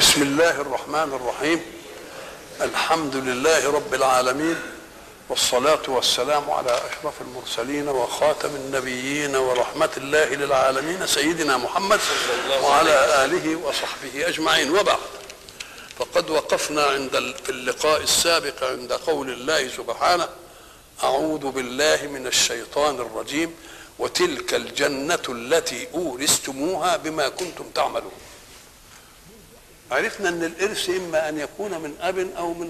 بسم الله الرحمن الرحيم. الحمد لله رب العالمين والصلاة والسلام على أشرف المرسلين وخاتم النبيين ورحمة الله للعالمين سيدنا محمد وعلى آله وصحبه أجمعين. وبعد فقد وقفنا عند اللقاء السابق عند قول الله سبحانه أعوذ بالله من الشيطان الرجيم وتلك الجنة التي أورثتموها بما كنتم تعملون. عرفنا إن الإرث إما أن يكون من أب أو من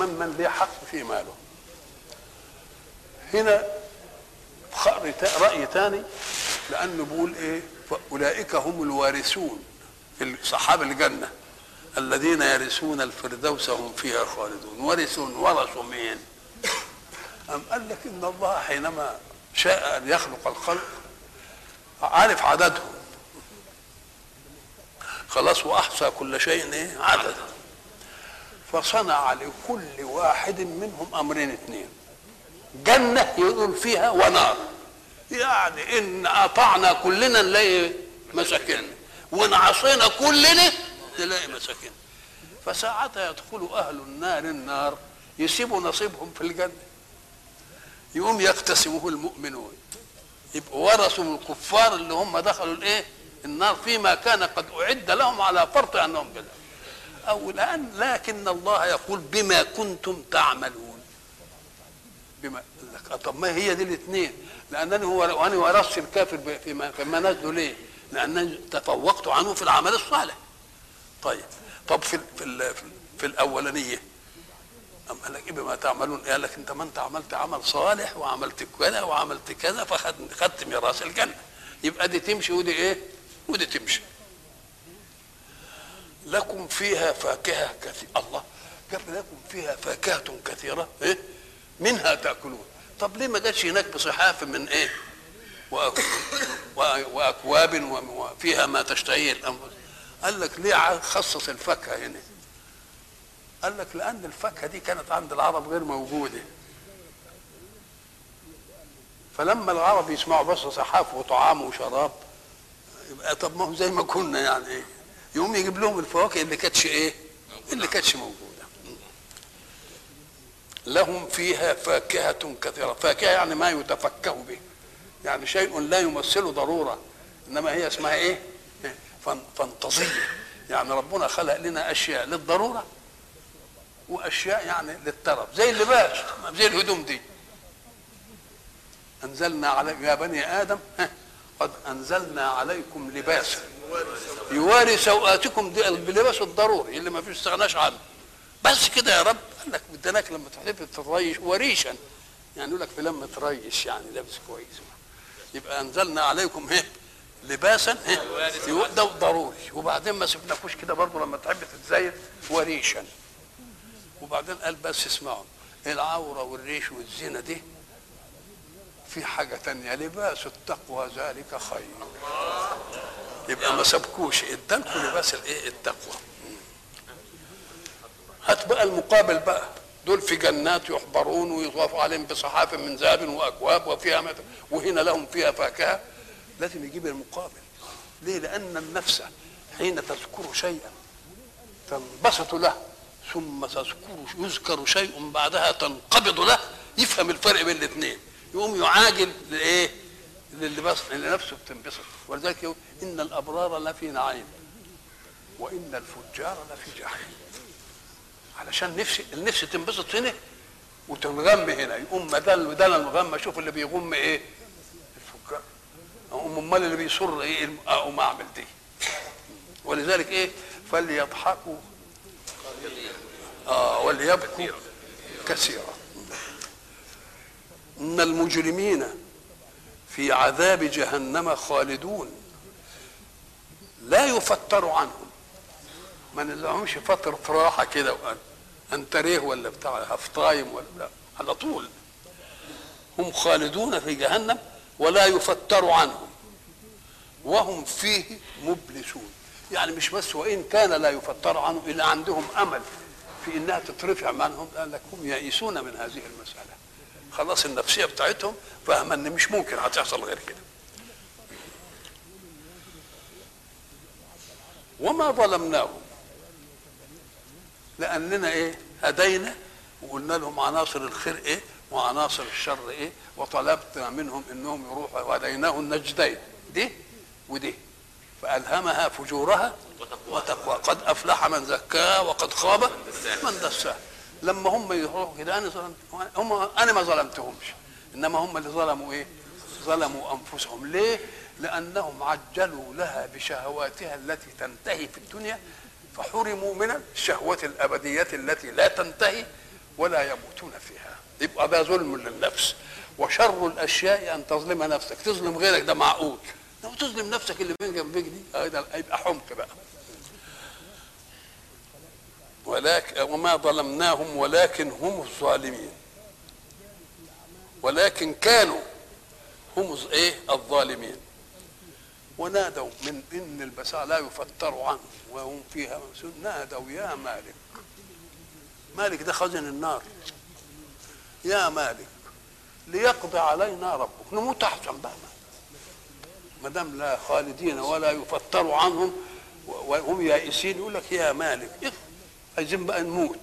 من من ليه حق في ماله. هنا رأي ثاني لأنه بيقول إيه؟ فأولئك هم الوارثون اصحاب الجنة الذين يرثون الفردوس هم فيها خالدون. ورثوا ورثوا مين؟ أم قال لك إن الله حينما شاء أن يخلق الخلق عارف عددهم. خلاص وأحصى كل شيء إيه؟ عددا فصنع لكل واحد منهم أمرين اثنين جنة يقول فيها ونار. يعني إن أطعنا كلنا نلاقي مساكن وإن عصينا كلنا نلاقي مساكن فساعتها يدخل أهل النار النار يسيبوا نصيبهم في الجنة. يقوم يقتسمه المؤمنون. يبقوا ورثوا الكفار اللي هم دخلوا الإيه؟ النار فيما كان قد أعد لهم على فرط أنهم كذا أو الآن لكن الله يقول بما كنتم تعملون. بما طب ما هي دي الاثنين؟ لأنني هو وأنا ورثت الكافر فيما نزلوا ليه؟ لأنني تفوقت عنه في العمل الصالح. طيب. طب في في, في الأولانية. أم قال لك إيه بما تعملون؟ قال لك أنت ما انت عملت عمل صالح وعملت كذا وعملت كذا فخدت ميراث الجنة. يبقى دي تمشي ودي إيه؟ ودي تمشي. لكم فيها فاكهة كثيره الله جاب لكم فيها فاكهة كثيرة؟ إيه؟ منها تأكلون. طب ليه ما جاتش هناك بصحاف من إيه؟ وأكواب وفيها ما تشتهيه الانفس قال لك ليه خصص الفاكهة هنا؟ قال لك لأن الفاكهة دي كانت عند العرب غير موجودة. فلما العرب يسمعوا بس صحاف وطعام وشراب يبقى طب ما هو زي ما كنا يعني. إيه يقوم يجيب لهم الفواكه اللي كانتش إيه؟ اللي كانتش موجودة. لهم فيها فاكهة كثيرة. فاكهة يعني ما يتفكه به. يعني شيء لا يمثل ضرورة. إنما هي اسمها إيه؟ فانتظية يعني ربنا خلق لنا أشياء للضرورة وأشياء يعني للترف. زي اللباس زي الهدوم دي. أنزلنا على يا بني آدم قد أنزلنا عليكم لباسا يواري سوءاتكم دي بلباس الضروري اللي ما فيش استغناش عنه. بس كده يا رب قال لك بدناك لما تحلف تريش وريشا. يعني يقول لك فلان متريش يعني لابس كويس. يبقى أنزلنا عليكم إيه؟ لباسا إيه؟ ده ضروري. وبعدين ما سبناكوش كده برضه لما تحب تتزين وريشا. وبعدين قال بس اسمعوا العورة والريش والزنا دي في حاجة تانية. لباس التقوى ذلك خير. يبقى ما سبكوش ادالكم لباس الايه؟ التقوى. هات بقى المقابل بقى. دول في جنات يحبرون ويطاف عليهم بصحاف من ذهب وأكواب وفيها مت... وهنا لهم فيها فاكهة. لازم يجيب المقابل. ليه؟ لأن النفس حين تذكر شيئا تنبسط له ثم تذكر يذكر شيء بعدها تنقبض له. يفهم الفرق بين الاثنين يقوم يعاجل لايه؟ للي بس اللي نفسه بتنبسط ولذلك يقول إن الأبرار لفي نعيم وإن الفجار لفي جحيم علشان نفسي النفس تنبسط هنا وتنغم هنا يقوم بدل بدل الغم أشوف اللي بيغم إيه؟ الفجار أقوم أمال اللي بيصر إيه؟ أقوم أعمل دي ولذلك إيه؟ فليضحكوا آه وليبكوا كثيرا إن المجرمين في عذاب جهنم خالدون. لا يفتر عنهم. ما لهمش فترة راحة كده وأن أنت ريه ولا بتاع؟ هفطايم ولا لا على طول. هم خالدون في جهنم ولا يفتر عنهم. وهم فيه مبلسون. يعني مش بس وإن كان لا يفتر عنهم إلا عندهم أمل في إنها تترفع عنهم قال لك هم يئسون من هذه المسألة. خلاص النفسية بتاعتهم فاهمة إن مش ممكن هتحصل غير كده. وما ظلمناهم لأننا إيه؟ هدينا وقلنا لهم عناصر الخير إيه؟ وعناصر الشر إيه؟ وطلبنا منهم إنهم يروحوا وهديناه النجدين دي ودي. فألهمها فجورها وتقوى قد أفلح من زكاها وقد خاب من دساها. لما هم يروحوا كده أنا ظلمت هم أنا ما ظلمتهمش. إنما هم اللي ظلموا إيه؟ ظلموا أنفسهم. ليه؟ لأنهم عجلوا لها بشهواتها التي تنتهي في الدنيا فحرموا من الشهوة الأبدية التي لا تنتهي ولا يموتون فيها. يبقى ده ظلم للنفس. وشر الأشياء أن تظلم نفسك. تظلم غيرك ده معقول. لو تظلم نفسك اللي بين جنبك دي يبقى حمق بقى. ولكن وما ظلمناهم ولكن هم الظالمين. ولكن كانوا هم إيه؟ الظالمين. ونادوا من إن البساء لا يفتر عنه وهم فيها ممسون نادوا يا مالك. مالك ده خزن النار. يا مالك ليقضي علينا ربك. نموت احسن بقى ما دام لا خالدين ولا يفتر عنهم وهم يائسين يقول لك يا مالك؟ عايزين بقى نموت.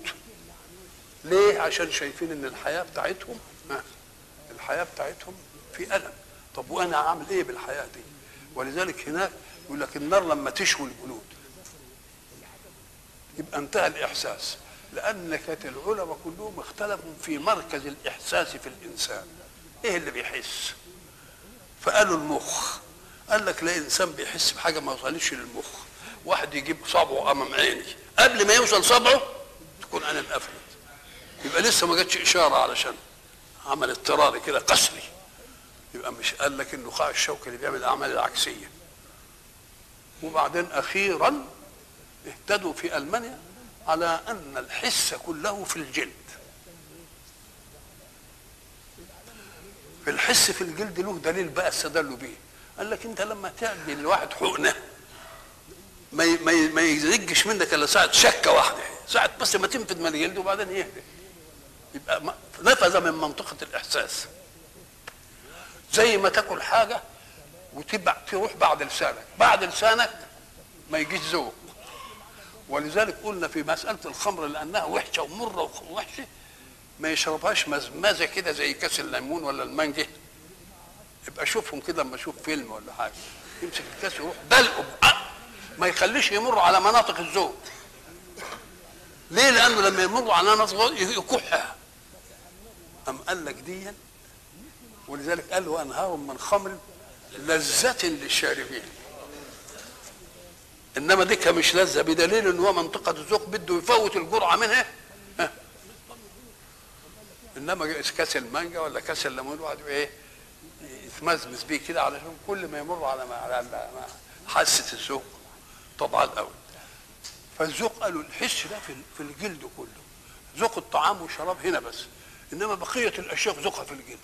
ليه؟ عشان شايفين إن الحياة بتاعتهم الحياة بتاعتهم في ألم. طب وأنا أعمل إيه بالحياة دي؟ ولذلك هناك يقول لك النار لما تشوي الجلود يبقى انتهى الإحساس. لأن كانت العلماء كلهم اختلفوا في مركز الإحساس في الإنسان. إيه اللي بيحس؟ فقالوا المخ. قال لك لا إنسان بيحس بحاجة ما وصلتش للمخ. واحد يجيب صبعه أمام عيني. قبل ما يوصل صبعه تكون عينه انقفلت يبقى لسه ما جاتش إشارة علشان عمل اضطراري كده قسري يبقى مش قال لك النخاع الشوكي اللي بيعمل الأعمال العكسية. وبعدين أخيرا اهتدوا في ألمانيا على أن الحس كله في الجلد. الحس في الجلد له دليل بقى استدلوا بيه. قال لك أنت لما تعدي لواحد حقنة ما ما يزجش منك إلا ساعة شكة واحدة. ساعة بس ما تنفذ من الجلد وبعدين يهدى. يبقى نفذ من منطقة الإحساس. زي ما تاكل حاجة وتبع تروح بعد لسانك. بعد لسانك ما يجيش ذوق. ولذلك قلنا في مسألة الخمر لأنها وحشة ومرة ووحشه ما يشربهاش مزمزة كده زي كاس الليمون ولا المانجا. يبقى شوفهم كده لما أشوف فيلم ولا حاجة. يمسك الكاس يروح دلقه ما يخليش يمر على مناطق الذوق ليه؟ لأنه لما يمر على مناطق يكحها. أم قال لك ديا ولذلك قال له أنهار من خمر لذة للشاربين. إنما ديكها مش لذة بدليل إن هو منطقة الذوق بده يفوت الجرعة منها. ها. إنما كاس المانجا ولا كاس الليمون واحد إيه؟ يتمزمز بيه كده علشان كل ما يمر على ما على حاسة الذوق طبعا الأول. فالذوق قالوا الحس ده في الجلد كله. ذوق الطعام والشراب هنا بس. إنما بقية الاشياء ذوقها في الجلد.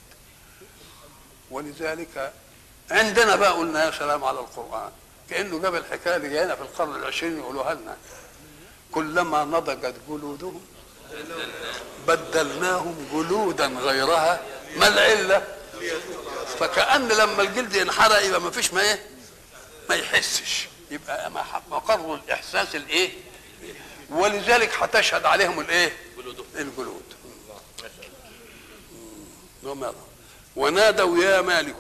ولذلك عندنا بقى قلنا يا سلام على القرآن. كأنه جاب الحكاية اللي جاينا في القرن العشرين يقولوها لنا. كلما نضجت جلودهم بدلناهم جلودا غيرها. ما العلة؟ فكأن لما الجلد ينحرق يبقى ما فيش ما إيه؟ ما يحسش. يبقى مقر الإحساس الإيه؟ ولذلك هتشهد عليهم الإيه؟ الجلود. ونادوا يا مالك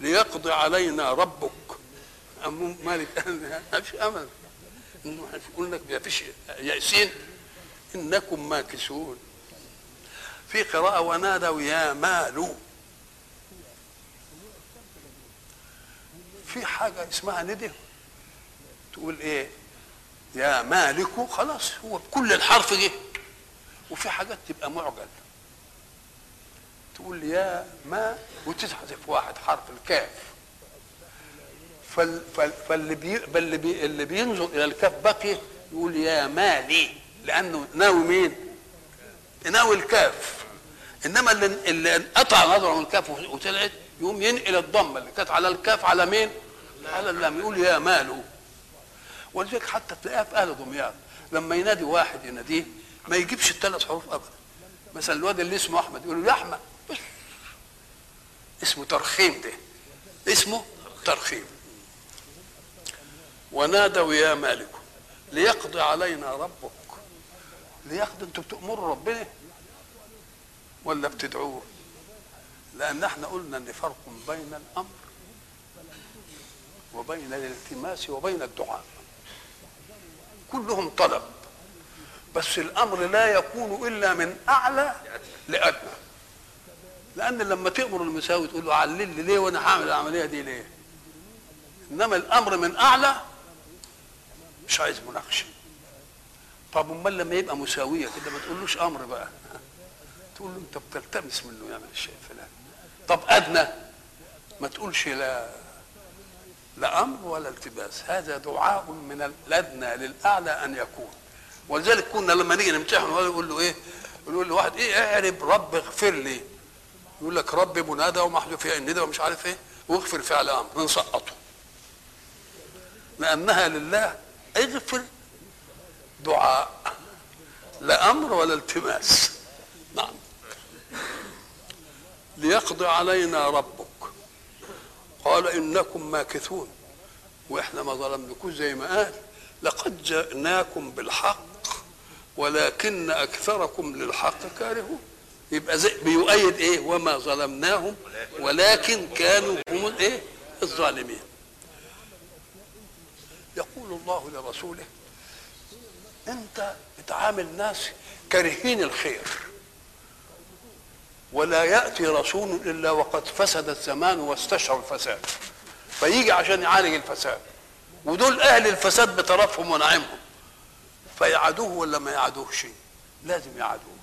ليقضي علينا ربك. أم مالك ما فيش أمل. يقول لك ما فيش يأسين. إنكم ماكسون في قراءة ونادوا يا مال في حاجة اسمها ندى تقول إيه؟ يا مالك خلاص هو بكل الحرف جه. وفي حاجات تبقى معجل. تقول يا ما وتحذف واحد حرف الكاف. فال فال فاللي بي اللي, بي اللي بينظر إلى الكاف بقي يقول يا مالي لأنه ناوي مين؟ ناوي الكاف. إنما اللي اللي قطع نظره من الكاف وطلعت يقوم ينقل الضمه اللي كانت على الكاف على مين؟ على اللام. يقول يا ماله. ولذلك حتى تلاقيها في أهل دمياط لما ينادي واحد يناديه ما يجيبش الثلاث حروف ابدا. مثلا الواد اللي اسمه أحمد يقول له يا أحمد. اسمه ترخيم ده. اسمه ترخيم. ونادوا يا مالك ليقضي علينا ربك. لياخد أنتوا بتأمروا ربنا ولا بتدعوه؟ لأن إحنا قلنا إن فرق بين الأمر وبين الالتماس وبين الدعاء. كلهم طلب. بس الأمر لا يكون إلا من أعلى لأدنى. لأن لما تأمر المساوي تقول له علل لي ليه وأنا هعمل العملية دي ليه؟ إنما الأمر من أعلى مش عايز مناقشة. طب أمال لما يبقى مساوية كده ما تقولوش أمر بقى. تقول له أنت بتلتمس منه يعمل الشيء الفلاني طب أدنى؟ ما تقولش لا. أمر ولا التباس. هذا دعاء من الأدنى للأعلى أن يكون. ولذلك كنا لما نيجي نمتحن يقول له إيه؟ يقول له واحد إيه اعرب رب اغفر لي. يقول لك رب منادى ومحذوف فيها الندى ومش عارف إيه واغفر فعل أمر نسقطه. لأنها لله اغفر دعاء. لا أمر ولا التماس نعم. ليقضي علينا ربك. قال إنكم ماكثون. وإحنا ما ظلمناكوش زي ما قال. لقد جاءناكم بالحق ولكن أكثركم للحق كارهون. يبقى زي بيؤيد إيه؟ وما ظلمناهم ولكن كانوا هم الايه الظالمين. يقول الله لرسوله أنت بتعامل ناس كارهين الخير. ولا يأتي رسول إلا وقد فسد الزمان واستشعر الفساد. فيجي عشان يعالج الفساد. ودول أهل الفساد بطرفهم ونعمهم فيعادوه ولا ما يعادوهش لازم يعادوه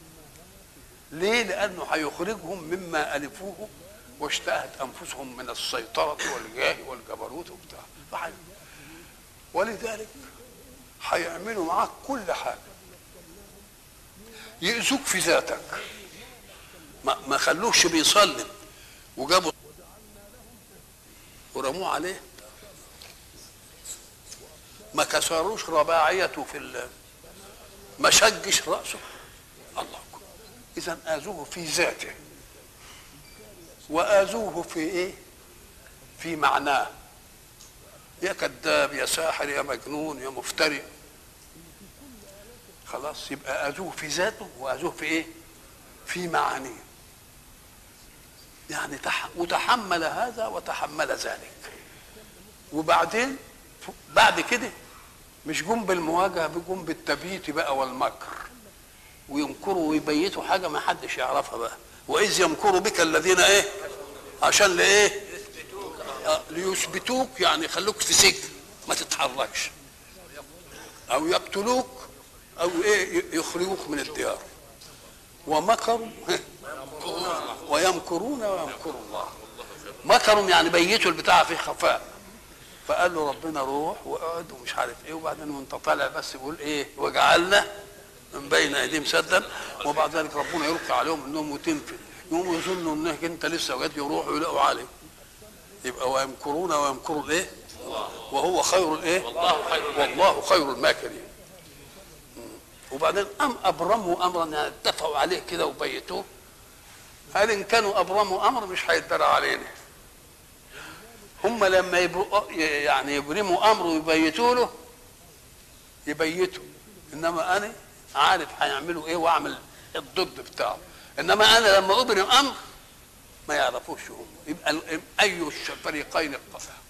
ليه؟ لأنه هيخرجهم مما ألفوه واشتهت أنفسهم من السيطرة والجاه والجبروت وبتاع. ولذلك هيعملوا معاك كل حاجة. يأذوك في ذاتك. ما, ما خلوش بيصلي. وجابوا ورموه عليه. ما كسروش رباعيته في ال- ما شجش رأسه. الله إذا آذوه في ذاته. وآذوه في إيه؟ في معناه. يا كذاب يا ساحر يا مجنون يا مفتري. خلاص يبقى آذوه في ذاته وآذوه في إيه؟ في معانيه. يعني تح... وتحمل هذا وتحمل ذلك. وبعدين بعد كده مش جم بالمواجهه بيجم بالتبييت بقى والمكر. ويمكروا ويبيتوا حاجة ما حدش يعرفها بقى. وإذ يمكر بك الذين إيه؟ عشان لإيه؟ آه، ليثبتوك يعني يخلوك في سجن ما تتحركش. أو يقتلوك أو إيه؟ يخرجوك من الديار. ومكروا. ويمكرون ويمكر الله. مكروا يعني بيتوا البتاع في خفاء. فقال له ربنا روح واقعد ومش عارف إيه وبعدين وانت طالع بس يقول إيه وجعلنا من بين أيديهم سدا. وبعد ذلك ربنا يلقي عليهم إنهم وتنفذ يقوموا يظنوا انك أنت لسه وجد يروحوا يلاقوا عليه يبقى ويمكرون ويمكر الإيه؟ وهو خير الإيه؟ والله خير الماكرين. وبعدين أم أبرموا أمرا يعني اتفقوا عليه كده وبيتوه. هل إن كانوا أبرموا أمر مش هيتدرى علينا. هم لما يعني يبرموا أمر ويبيتوا له يبيتوا. إنما أنا عارف هيعملوا إيه وأعمل الضد بتاعه. إنما أنا لما أبرم أمر ما يعرفوش هم. يبقى أي الفريقين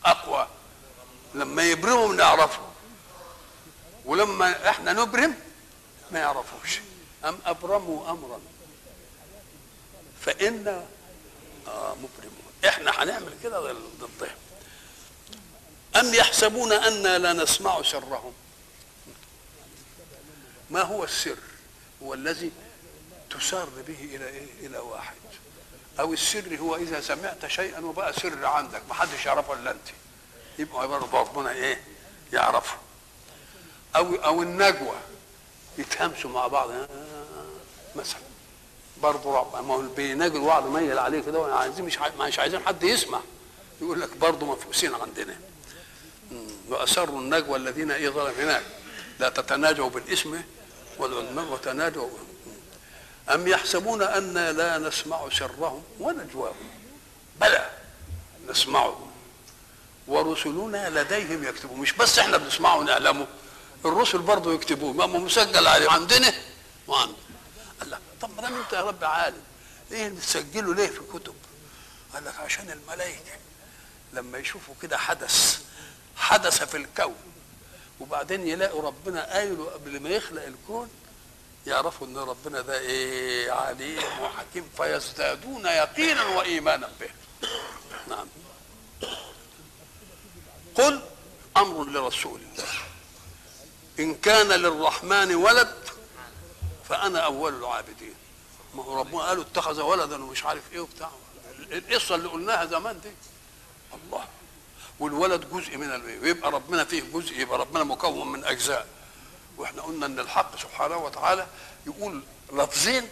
أقوى. لما يبرموا نعرفه ولما إحنا نبرم ما يعرفوش. أم أبرموا امرا؟ فانا آه مبرمون إحنا هنعمل كده ضدهم. أم يحسبون أنا لا نسمع سرهم ما هو السر؟ هو الذي تسار به إلى إيه؟ إلى واحد. أو السر هو إذا سمعت شيئا وبقى سر عندك. ما حدش يعرفه إلا أنت. يبقى برضه ربنا إيه؟ يعرفه. أو أو النجوى. يتهمسوا مع بعض. آه، مثلا. برضه رب ما هو بيناجي الوعد ميل عليه كده وعايزين مش مش عايزين حد يسمع. يقول لك برضه مفقوسين عندنا. واسروا النجوى الذين إيه ظلم هناك. لا تتناجوا بالإسم والعلماء وتناجوا أم يحسبون أنا لا نسمع سرهم ونجواهم؟ بلى نسمعه ورسلنا لديهم يكتبون. مش بس إحنا بنسمعه ونعلمه الرسل برضه يكتبوه ما مسجل عليه عندنا؟ وعنده قال لك طب ما دام انت يا رب عالم. إيه بتسجله ليه في كتب؟ قال لك عشان الملائكة لما يشوفوا كده حدث حدث في الكون وبعدين يلاقوا ربنا قايله قبل ما يخلق الكون يعرفوا إن ربنا ده إيه عليم وحكيم فيزدادون يقينا وإيمانا به. نعم. قل أمر لرسول الله. إن كان للرحمن ولد فأنا أول العابدين. ما هو ربنا قالوا اتخذ ولدا ومش عارف إيه وبتاع. القصة اللي قلناها زمان دي. الله. والولد جزء من البيت ويبقى ربنا فيه جزء يبقى ربنا مكون من أجزاء. وإحنا قلنا إن الحق سبحانه وتعالى يقول لفظين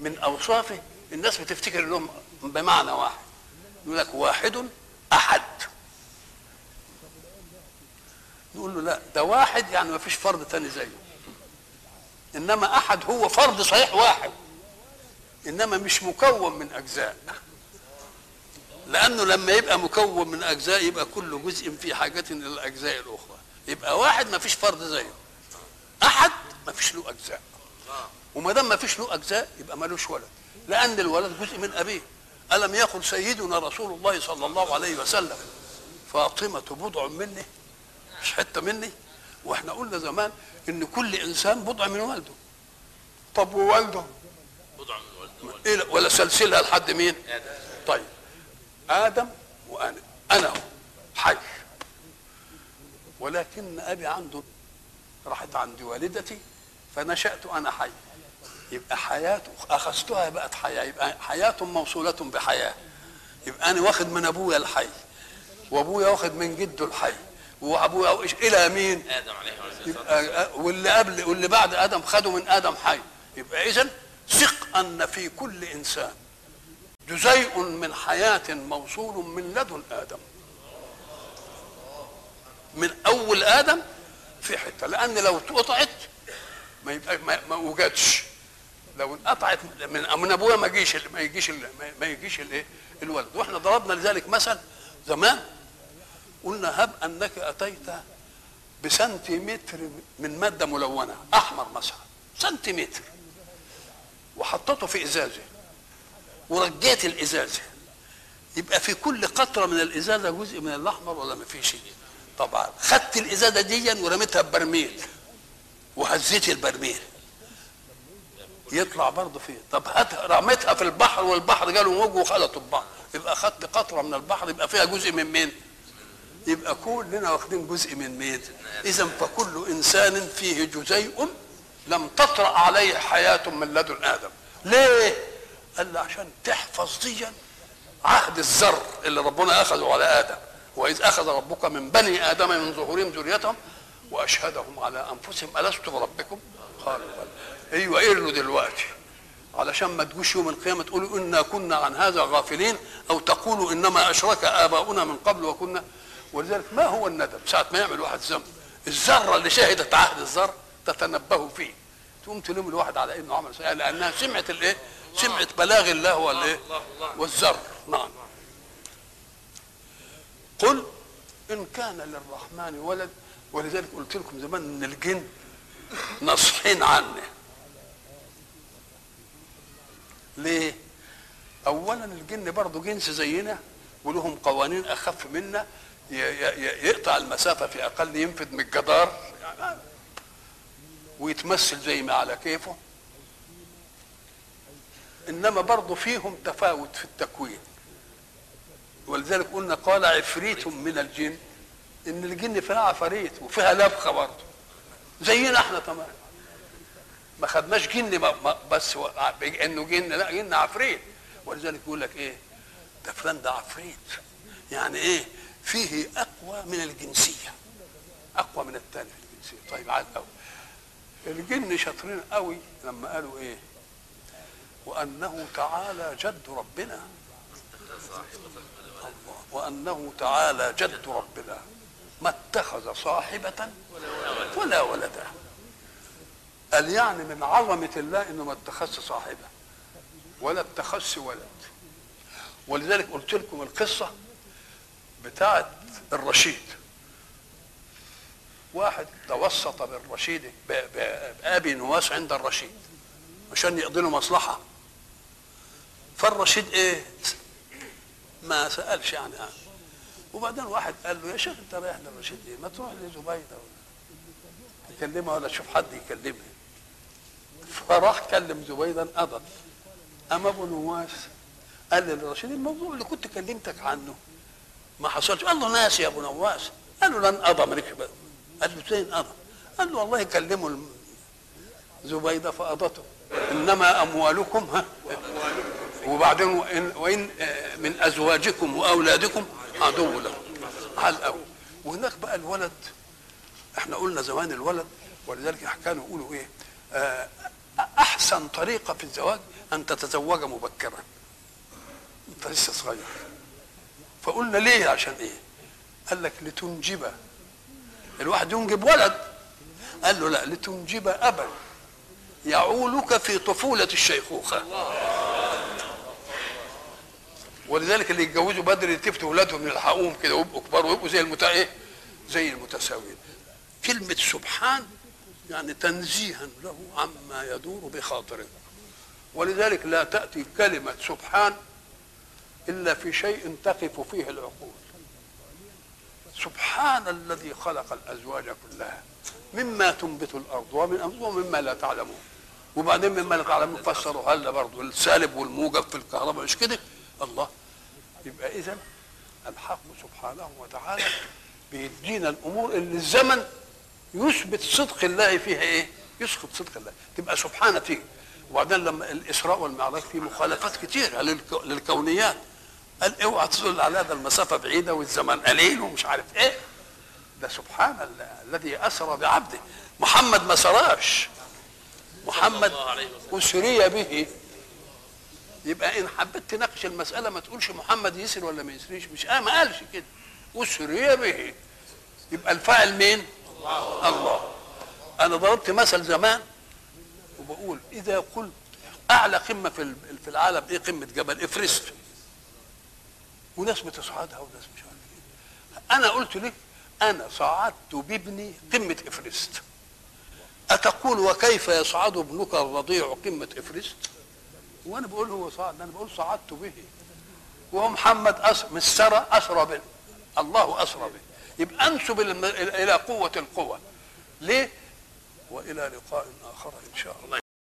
من اوصافه الناس بتفتكر إنهم بمعنى واحد. يقول لك واحد أحد. نقول له لا ده واحد يعني ما فيش فرد تاني زيه. إنما أحد هو فرد صحيح واحد. إنما مش مكون من أجزاء. لأنه لما يبقى مكون من أجزاء يبقى كل جزء في حاجة إلى الاجزاء الأخرى. يبقى واحد ما فيش فرد زيه. أحد ما فيش له أجزاء. وما دام ما فيش له أجزاء يبقى ملوش ولد. لأن الولد جزء من أبيه. ألم يقل سيدنا رسول الله صلى الله عليه وسلم فاطمة بضع مني؟ مش حتة مني؟ وإحنا قلنا زمان إن كل إنسان بضع من والده. طب ووالده؟ بضع من والد إيه ولا سلسلها لحد مين؟ آدم طيب آدم وأنا أنا هو حي. ولكن أبي عنده راحت عند والدتي فنشأت أنا حي. يبقى حياته أخذتها بقت حياة يبقى حياة موصولة بحياة. يبقى أنا واخد من أبويا الحي وأبويا واخد من جده الحي. وابويا وإيش إلى مين؟ آدم عليه يبقى واللي قبل واللي بعد آدم خدوا من آدم حي. يبقى اذا ثق أن في كل إنسان جزيء من حياة موصول من لدن آدم. من أول آدم في حتة. لأن لو اتقطعت ما يبقى ما, ما وجدش. لو انقطعت من من أبويا ما يجيش ما يجيش ما يجيش الايه الولد. وإحنا ضربنا لذلك مثل زمان. قلنا هب أنك أتيت بسنتيمتر من مادة ملونة أحمر مثلا سنتيمتر. وحطيته في إزازة. ورجيت الإزازة. يبقى في كل قطرة من الإزازة جزء من الأحمر ولا ما فيش؟ طبعا. خدت الإزازة دي ورميتها ببرميل. وهزيت البرميل. يطلع برضه فيه. طب هات رميتها في البحر والبحر جاله موج وخلطوا ببعض يبقى خدت قطرة من البحر يبقى فيها جزء من مين؟ يبقى كلنا واخدين جزء من مين؟ إذا فكل إنسان فيه جزيء لم تطرأ عليه حياة من لدن آدم. ليه؟ قال عشان تحفظ ديا عهد الذر اللي ربنا أخذه على آدم. وإذ أخذ ربك من بني آدم من ظهورهم ذريتهم وأشهدهم على أنفسهم. الست بربكم قالوا بلى أيوه قروا دلوقتي. علشان ما تجوش يوم القيامة تقولوا إنا كنا عن هذا غافلين أو تقولوا إنما أشرك آباؤنا من قبل وكنا ولذلك ما هو الندم؟ ساعة ما يعمل واحد ذنب. الذره اللي شهدت عهد الذر تتنبه فيه. تقوم تلوم الواحد على إنه عمل سيئه لأنها سمعت الإيه؟ سمعت بلاغ الله والايه؟ والذر نعم. قل إن كان للرحمن ولد ولذلك قلت لكم زمان إن الجن نصحين عنه. ليه؟ اولا الجن برضه جنس زينا ولهم قوانين أخف منا يقطع المسافة في أقل ينفذ من الجدار يعني ويتمثل زي ما على كيفه. إنما برضه فيهم تفاوت في التكوين. ولذلك قلنا قال عفريت من الجن إن الجن فيها عفاريت وفيها لبخة برضه. زينا إحنا تمام. ما خدناش جن بس إنه جن لا جن عفريت. ولذلك يقول لك إيه؟ ده فلان ده عفريت. يعني إيه؟ فيه أقوى من الجنسية. أقوى من الثاني في الجنسية. طيب عاد قوي الجن شاطرين قوي لما قالوا إيه؟ وأنه تعالى جد ربنا. الله وأنه تعالى جد ربنا. ما اتخذ صاحبة ولا ولدا. قال يعني من عظمة الله إنه ما اتخذش صاحبة ولا اتخذش ولد. ولذلك قلت لكم القصة بتاعت الرشيد. واحد توسط بالرشيد بأبي نواس عند الرشيد عشان يقضي له مصلحة. فالرشيد إيه؟ ما سألش يعني عنه وبعدين واحد قال له يا شيخ أنت رايح للرشيد إيه ما تروح لزبيده ولا تكلمها ولا تشوف حد يكلمها فراح كلم زبيده انقضت أما أبو نواس قال للرشيد الموضوع اللي كنت كلمتك عنه. ما حصلش. قال له ناس يا أبو نواس. قال له لن قضى مالكش بقى قال له فين قضى قال له والله كلموا زبيده فقضته إنما أموالكم ها؟ وبعدين وإن, وإن آه، من أزواجكم وأولادكم عدو لكم. على الأول. وهناك بقى الولد إحنا قلنا زمان الولد ولذلك كانوا يقولوا إيه؟ آه، أحسن طريقة في الزواج أن تتزوج مبكرا. أنت لسه صغير. فقلنا ليه عشان إيه قال لك لتنجب الواحد ينجب ولد قال له لا لتنجب أبا يعولك في طفولة الشيخوخة ولذلك اللي يتجوزوا بدري يتفتوا اولادهم يلحقوهم كده ويبقوا كبار ويبقوا زي المت إيه؟ زي المتساويين. كلمة سبحان يعني تنزيها له عما يدور بخاطره. ولذلك لا تأتي كلمة سبحان إلا في شيء تقف فيه العقول. سبحان الذي خلق الأزواج كلها مما تنبت الأرض ومن ومما لا تعلمون. وبعدين مما لا تعلمون فسروا هلا برضه السالب والموجب في الكهرباء مش كده؟ الله يبقى اذا الحق سبحانه وتعالى بيدينا الأمور اللي الزمن يثبت صدق الله فيها إيه؟ يسقط صدق الله تبقى سبحانة فيه وبعدين لما الإسراء والمعراج فيه مخالفات كتير للك- للكونيات قال اوعى تظن على هذا المسافة بعيدة والزمن قليل ومش عارف إيه. ده سبحان الله الذي أسرى بعبده. محمد ما سراش. محمد. أسري به. يبقى إن حبيت تناقش المسألة ما تقولش محمد يسر ولا ما يسريش. مش آه ما قالش كده. أسري به. يبقى الفاعل مين؟ الله, الله. أنا ضربت مثل زمان وبقول إذا قلت أعلى قمة في العالم إيه؟ قمة جبل افرست وناس بتصعدها وناس مش عارف إيه. أنا قلت لك أنا صعدت بابني قمة افرست أتقول وكيف يصعد ابنك الرضيع قمة افرست وأنا بقول هو صعد أنا بقول صعدت به. وهو محمد أس... مش سرى أسرى به. الله أسرى به. يبقى أنسب إلى قوة القوى ليه؟ وإلى لقاء آخر إن شاء الله.